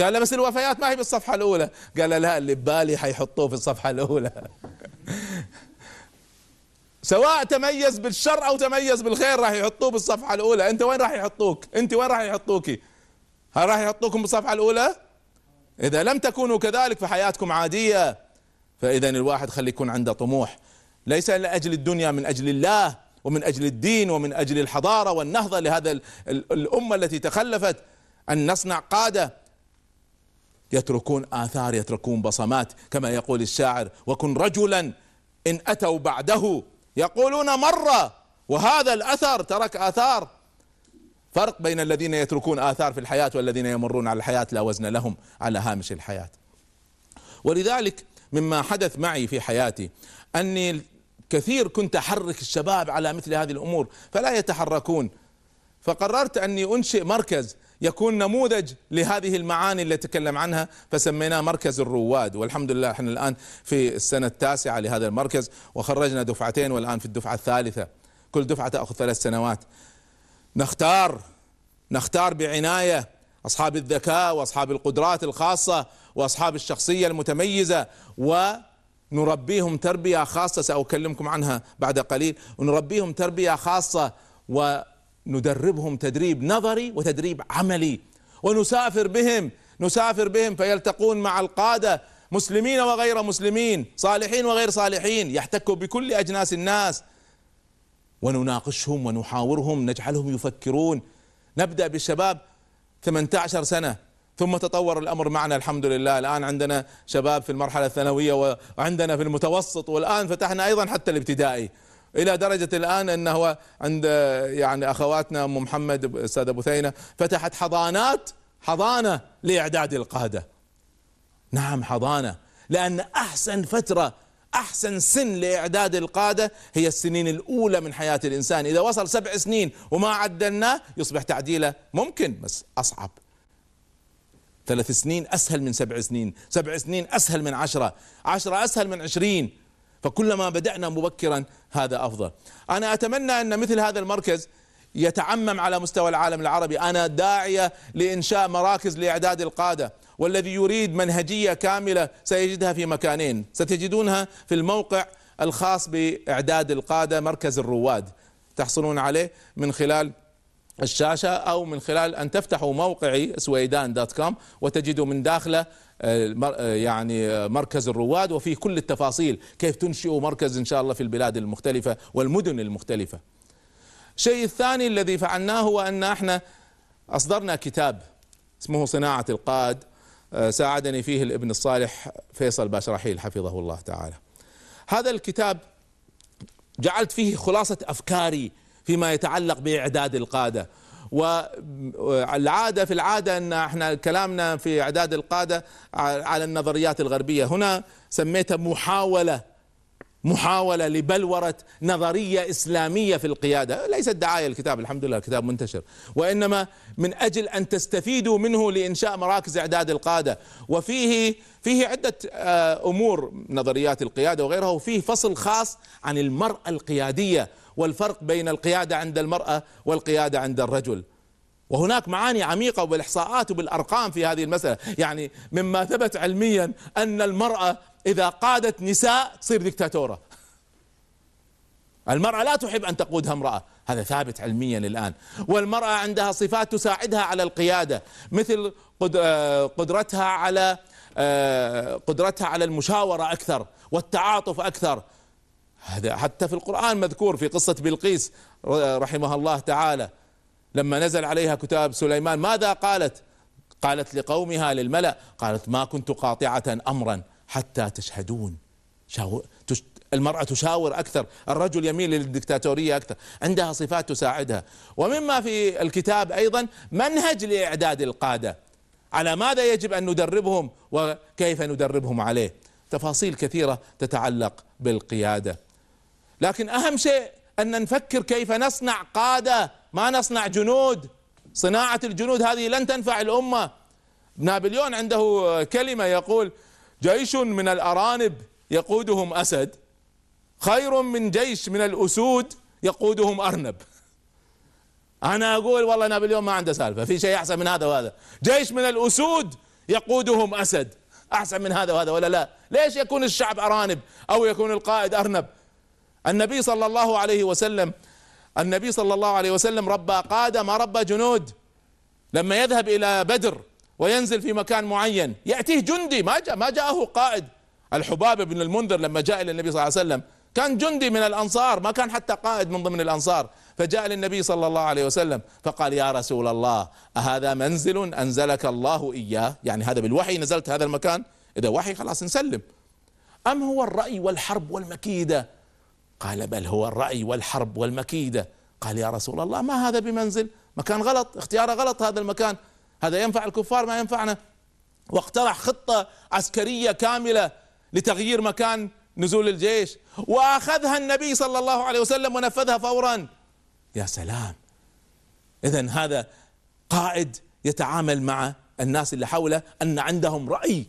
قال له بس الوفيات ما هي بالصفحة الأولى. قال له لا اللي ببالي حيحطوه في الصفحة الأولى. سواء تميز بالشر أو تميز بالخير راح يحطوه بالصفحة الأولى. أنت وين راح يحطوك؟ أنت وين راح يحطوكي؟ هل راح يحطوكم بالصفحة الأولى؟ إذا لم تكونوا كذلك فحياتكم عادية. فاذا الواحد خلي يكون عنده طموح. ليس لأجل الدنيا من أجل الله ومن أجل الدين ومن أجل الحضارة والنهضة لهذا الأمة التي تخلفت أن نصنع قادة يتركون آثار يتركون بصمات كما يقول الشاعر وكن رجلا إن أتوا بعده يقولون مرة وهذا الأثر ترك آثار. فرق بين الذين يتركون آثار في الحياة والذين يمرون على الحياة لا وزن لهم على هامش الحياة. ولذلك مما حدث معي في حياتي أني كثير كنت أحرك الشباب على مثل هذه الأمور فلا يتحركون. فقررت أني أنشئ مركز يكون نموذج لهذه المعاني اللي تكلم عنها فسميناه مركز الرواد. والحمد لله إحنا الآن في السنة التاسعة لهذا المركز وخرجنا دفعتين والآن في الدفعة الثالثة. كل دفعة تأخذ ثلاث سنوات. نختار نختار بعناية أصحاب الذكاء وأصحاب القدرات الخاصة وأصحاب الشخصية المتميزة ونربيهم تربية خاصة سأكلمكم عنها بعد قليل. ونربيهم تربية خاصة و ندربهم تدريب نظري وتدريب عملي. ونسافر بهم نسافر بهم فيلتقون مع القادة مسلمين وغير مسلمين صالحين وغير صالحين يحتكوا بكل أجناس الناس. ونناقشهم ونحاورهم نجعلهم يفكرون. نبدأ بالشباب 18 سنة ثم تطور الأمر معنا الحمد لله. الآن عندنا شباب في المرحلة الثانوية وعندنا في المتوسط والآن فتحنا أيضا حتى الابتدائي. إلى درجة الآن انه عند يعني أخواتنا أم محمد أستاذ أبو ثينة فتحت حضانات حضانة لإعداد القادة. نعم حضانة. لأن أحسن فترة أحسن سن لإعداد القادة هي السنين الأولى من حياة الإنسان. إذا وصل سبع سنين وما عدلناه يصبح تعديله ممكن بس أصعب. ثلاث سنين أسهل من سبع سنين. سبع سنين أسهل من عشرة. عشرة أسهل من عشرين. فكلما بدأنا مبكرا هذا أفضل. أنا أتمنى أن مثل هذا المركز يتعمم على مستوى العالم العربي. أنا داعية لإنشاء مراكز لإعداد القادة والذي يريد منهجية كاملة سيجدها في مكانين. ستجدونها في الموقع الخاص بإعداد القادة مركز الرواد. تحصلون عليه من خلال الشاشة أو من خلال أن تفتحوا موقعي سويدان دوت كوم وتجدوا من داخله يعني مركز الرواد وفيه كل التفاصيل كيف تنشئوا مركز إن شاء الله في البلاد المختلفة والمدن المختلفة. الشيء الثاني الذي فعلناه هو أن إحنا أصدرنا كتاب اسمه صناعة القاد آه، ساعدني فيه الابن الصالح فيصل باشرحيل حفظه الله تعالى. هذا الكتاب جعلت فيه خلاصة أفكاري فيما يتعلق بإعداد القادة. والعادة في العادة أن إحنا كلامنا في أعداد القادة على النظريات الغربية. هنا سميتها محاولة محاولة لبلورة نظرية إسلامية في القيادة. ليست دعاية الكتاب الحمد لله الكتاب منتشر. وإنما من أجل أن تستفيدوا منه لإنشاء مراكز إعداد القادة. وفيه فيه عدة آه، أمور نظريات القيادة وغيرها وفيه فصل خاص عن المرأة القيادية. والفرق بين القيادة عند المرأة والقيادة عند الرجل. وهناك معاني عميقة وبالإحصاءات وبالأرقام في هذه المسألة. يعني مما ثبت علميا أن المرأة إذا قادت نساء تصير دكتاتورة المرأة لا تحب أن تقودها امرأة. هذا ثابت علميا الآن. والمرأة عندها صفات تساعدها على القيادة مثل آه، قدرتها على آه، قدرتها على المشاورة أكثر والتعاطف أكثر. هذا حتى في القرآن مذكور في قصة بلقيس رحمها الله تعالى. لما نزل عليها كتاب سليمان ماذا قالت؟ قالت لقومها للملأ قالت ما كنت قاطعة أمرا حتى تشهدون. المرأة تشاور أكثر الرجل يميل للدكتاتورية أكثر عندها صفات تساعدها. ومما في الكتاب أيضا منهج لإعداد القادة. على ماذا يجب أن ندربهم؟ وكيف ندربهم عليه؟ تفاصيل كثيرة تتعلق بالقيادة. لكن أهم شيء أن نفكر كيف نصنع قادة ما نصنع جنود. صناعة الجنود هذه لن تنفع الأمة. نابليون عنده كلمة يقول جيش من الأرانب يقودهم أسد خير من جيش من الأسود يقودهم أرنب. أنا أقول والله نابليون ما عنده سالفة في شيء أحسن من هذا وهذا. جيش من الأسود يقودهم أسد أحسن من هذا وهذا ولا لا؟ ليش يكون الشعب أرانب أو يكون القائد أرنب؟ النبي صلى الله عليه وسلم النبي صلى الله عليه وسلم ربى قاده ما ربى جنود. لما يذهب إلى بدر وينزل في مكان معين يأتيه جندي ما جاء ما جاءه قائد. الحباب بن المنذر لما جاء إلى النبي صلى الله عليه وسلم كان جندي من الأنصار ما كان حتى قائد من ضمن الأنصار. فجاء للنبي صلى الله عليه وسلم فقال يا رسول الله أهذا منزل أنزلك الله إياه؟ يعني هذا بالوحي نزلت هذا المكان. إذا وحي خلاص نسلم. أم هو الرأي والحرب والمكيدة؟ قال بل هو الرأي والحرب والمكيدة. قال يا رسول الله ما هذا بمنزل؟ مكان غلط اختياره غلط هذا المكان. هذا ينفع الكفار ما ينفعنا. واقترح خطة عسكرية كاملة لتغيير مكان نزول الجيش. وأخذها النبي صلى الله عليه وسلم ونفذها فورا. يا سلام. اذا هذا قائد يتعامل مع الناس اللي حوله أن عندهم رأي.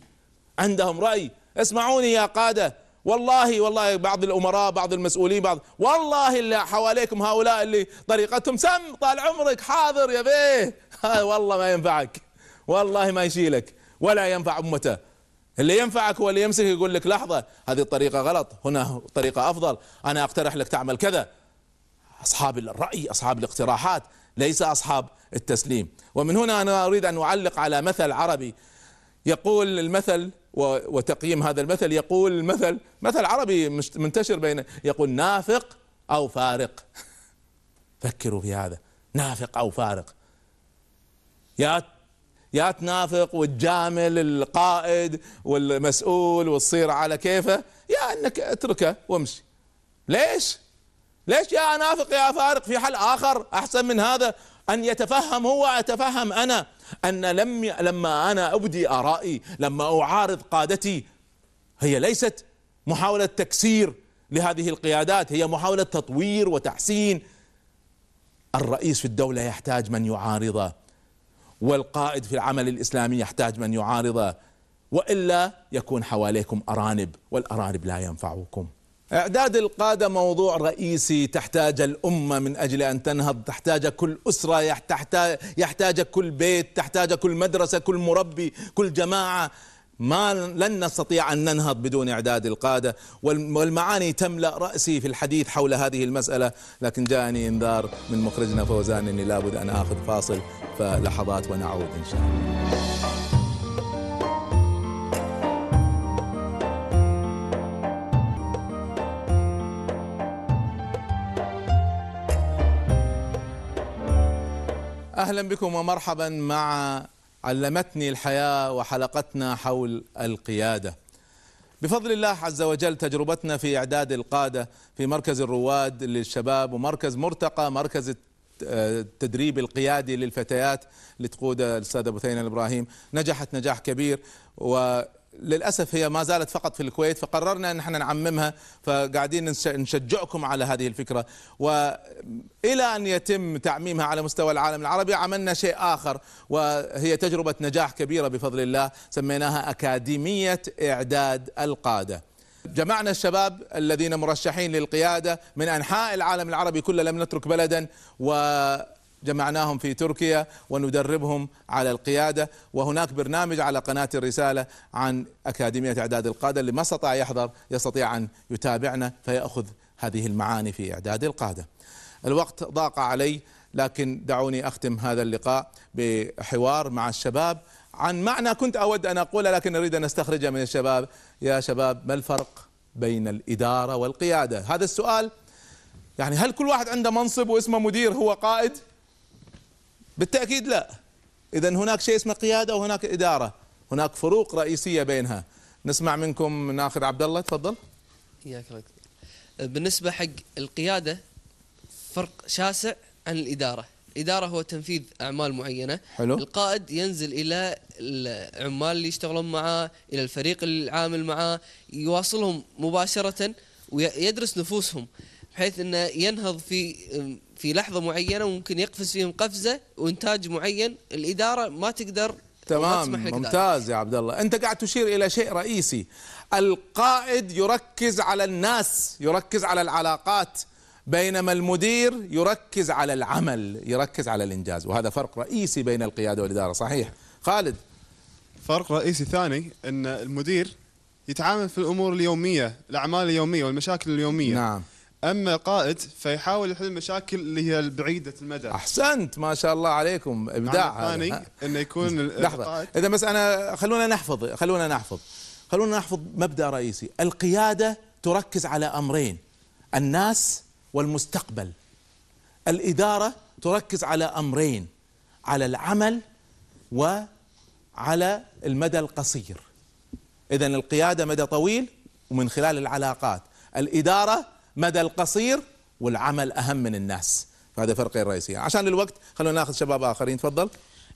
عندهم رأي. اسمعوني يا قادة. والله والله بعض الأمراء بعض المسؤولين بعض والله اللي حواليكم هؤلاء اللي طريقتهم سم طال عمرك حاضر يا بيه. والله ما ينفعك. والله ما يشيلك ولا ينفع أمته. اللي ينفعك هو اللي يمسك يقول لك لحظة هذه الطريقة غلط هنا طريقة أفضل أنا أقترح لك تعمل كذا. أصحاب الرأي أصحاب الاقتراحات ليس أصحاب التسليم. ومن هنا أنا أريد أن أعلق على مثل عربي. يقول المثل وتقييم هذا المثل يقول المثل مثل عربي منتشر بين يقول نافق أو فارق. فكروا في هذا. نافق أو فارق. يا يا تنافق وتجامل القائد والمسؤول وتصير على كيفه يا إنك اتركه وامشي. ليش؟ ليش يا نافق يا فارق؟ في حل آخر أحسن من هذا أن يتفهم هو أتفهم أنا. أن لم لما أنا أبدي آرائي لما أعارض قادتي هي ليست محاولة تكسير لهذه القيادات هي محاولة تطوير وتحسين. الرئيس في الدولة يحتاج من يعارضه والقائد في العمل الإسلامي يحتاج من يعارضه وإلا يكون حواليكم أرانب والأرانب لا ينفعوكم إعداد القادة موضوع رئيسي تحتاج الأمة من أجل أن تنهض تحتاج كل أسرة يحتاج يحتاج كل بيت تحتاج كل مدرسة كل مربي كل جماعة. ما لن نستطيع أن ننهض بدون إعداد القادة. والمعاني تملأ رأسي في الحديث حول هذه المسألة لكن جاءني إنذار من مخرجنا فوزان إني لابد أن آخذ فاصل فلحظات ونعود إن شاء الله. أهلا بكم ومرحبا مع علمتني الحياة وحلقتنا حول القيادة. بفضل الله عز وجل تجربتنا في إعداد القادة في مركز الرواد للشباب ومركز مرتقى مركز التدريب القيادي للفتيات اللي تقوده الأستاذ أبو ثين الإبراهيم نجحت نجاح كبير و للأسف هي ما زالت فقط في الكويت فقررنا إن إحنا نعممها فقاعدين نشجعكم على هذه الفكرة. والى أن يتم تعميمها على مستوى العالم العربي عملنا شيء آخر وهي تجربة نجاح كبيرة بفضل الله سميناها أكاديمية إعداد القادة. جمعنا الشباب الذين مرشحين للقيادة من أنحاء العالم العربي كله لم نترك بلدا و جمعناهم في تركيا وندربهم على القيادة. وهناك برنامج على قناة الرسالة عن أكاديمية إعداد القادة اللي ما استطاع يحضر يستطيع أن يتابعنا فيأخذ هذه المعاني في إعداد القادة. الوقت ضاق علي لكن دعوني أختم هذا اللقاء بحوار مع الشباب عن معنى كنت أود أن أقوله لكن أريد أن أستخرجه من الشباب. يا شباب ما الفرق بين الإدارة والقيادة؟ هذا السؤال يعني هل كل واحد عنده منصب واسمه مدير هو قائد؟ بالتأكيد لا. إذا هناك شيء اسمه قيادة وهناك إدارة. هناك فروق رئيسية بينها. نسمع منكم ناخذ عبد الله تفضل. إياك بالنسبة حق القيادة فرق شاسع عن الإدارة. الإدارة هو تنفيذ أعمال معينة. حلو. القائد ينزل إلى العمال اللي يشتغلون معاه إلى الفريق العامل معاه يواصلهم مباشرة ويدرس نفوسهم بحيث إنه ينهض في في لحظة معينة وممكن يقفز فيهم قفزة وإنتاج معين الإدارة ما تقدر تمام ممتاز يا عبد الله. أنت قاعد تشير إلى شيء رئيسي. القائد يركز على الناس يركز على العلاقات بينما المدير يركز على العمل يركز على الإنجاز وهذا فرق رئيسي بين القيادة والإدارة صحيح؟ خالد. فرق رئيسي ثاني إن المدير يتعامل في الأمور اليومية الأعمال اليومية والمشاكل اليومية. نعم. أما القائد فيحاول يحل المشاكل اللي هي البعيدة المدى. أحسنت ما شاء الله عليكم. إبداع المعنى هذا. إنه يكون القائد. إذا بس أنا خلونا نحفظ خلونا نحفظ. خلونا نحفظ مبدأ رئيسي. القيادة تركز على أمرين الناس والمستقبل. الإدارة تركز على أمرين على العمل وعلى المدى القصير. إذا القيادة مدى طويل ومن خلال العلاقات. الإدارة مدى القصير والعمل أهم من الناس. هذا فرقين رئيسيين عشان الوقت خلونا ناخذ شباب آخرين. تفضل.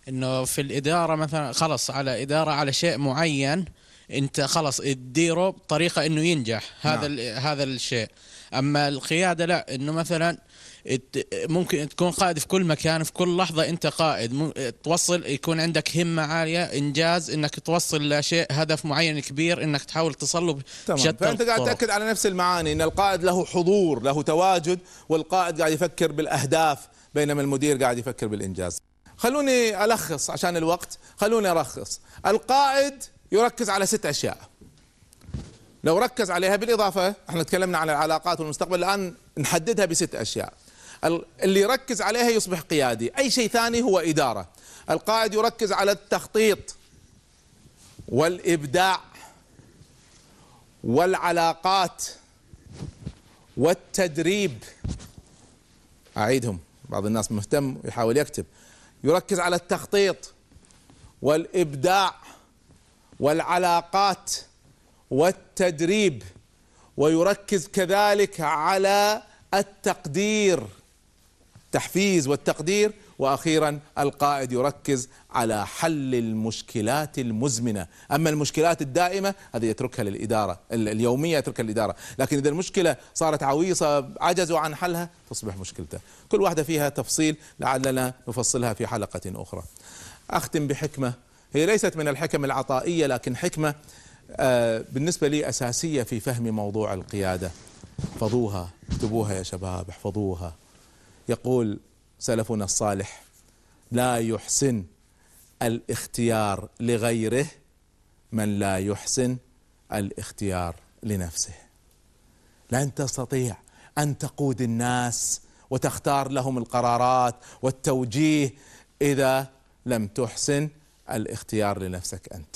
إنه في الإدارة مثلا خلص على إدارة على شيء معين أنت خلص تديره بطريقه إنه ينجح. هذا نعم. هذا الشيء. أما القيادة لا. إنه مثلا ممكن تكون قائد في كل مكان في كل لحظة أنت قائد. توصل يكون عندك همة عالية إنجاز إنك توصل لشيء هدف معين كبير إنك تحاول تصله تمام. فأنت قاعد. تأكد على نفس المعاني إن القائد له حضور له تواجد والقائد قاعد يفكر بالأهداف بينما المدير قاعد يفكر بالإنجاز. خلوني ألخص عشان الوقت. خلوني الخص القائد يركز على ست أشياء. لو ركز عليها بالإضافة إحنا تكلمنا عن العلاقات والمستقبل الآن نحددها بست أشياء. اللي يركز عليها يصبح قيادي. أي شيء ثاني هو إدارة. القائد يركز على التخطيط والإبداع والعلاقات والتدريب. أعيدهم. بعض الناس مهتم ويحاول يكتب. يركز على التخطيط والإبداع والعلاقات والتدريب. ويركز كذلك على التقدير. التحفيز والتقدير وأخيرا القائد يركز على حل المشكلات المزمنة، أما المشكلات الدائمة هذه يتركها للإدارة، ال- اليومية يتركها للإدارة، لكن إذا المشكلة صارت عويصة عجزوا عن حلها تصبح مشكلته، كل واحدة فيها تفصيل لعلنا نفصلها في حلقة أخرى. أختم بحكمة هي ليست من الحكم العطائية لكن حكمة آه، بالنسبة لي أساسية في فهم موضوع القيادة. احفظوها، اكتبوها يا شباب، احفظوها. يقول سلفنا الصالح لا يحسن الاختيار لغيره من لا يحسن الاختيار لنفسه. لن تستطيع أن تقود الناس وتختار لهم القرارات والتوجيه إذا لم تحسن الاختيار لنفسك أنت.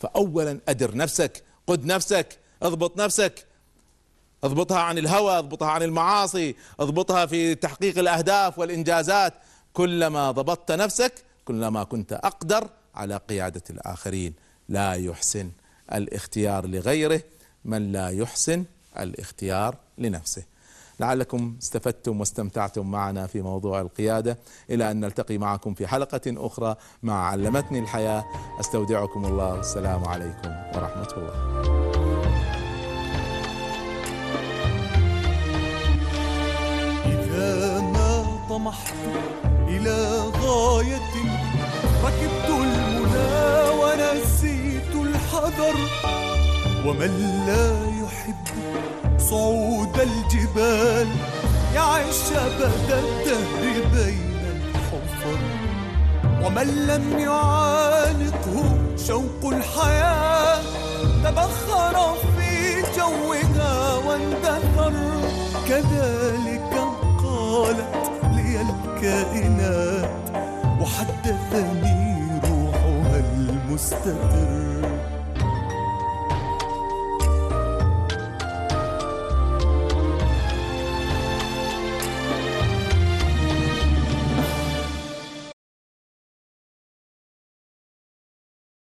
فاولا أدر نفسك قد نفسك اضبط نفسك اضبطها عن الهوى اضبطها عن المعاصي اضبطها في تحقيق الأهداف والإنجازات. كلما ضبطت نفسك كلما كنت أقدر على قيادة الآخرين. لا يحسن الاختيار لغيره من لا يحسن الاختيار لنفسه. لعلكم استفدتم واستمتعتم معنا في موضوع القيادة. إلى أن نلتقي معكم في حلقة أخرى مع علمتني الحياة. أستودعكم الله. السلام عليكم ورحمة الله. طمحت إلى غاية. ركبت المنى ونسيت الحذر. ومن لا يحب صعود الجبال يعيش أبد الدهر بين الحفر. ومن لم يعانقه شوق الحياة تبخر في جوها واندثر. كذلك قالت الكائنات وحدثني روحها المستتر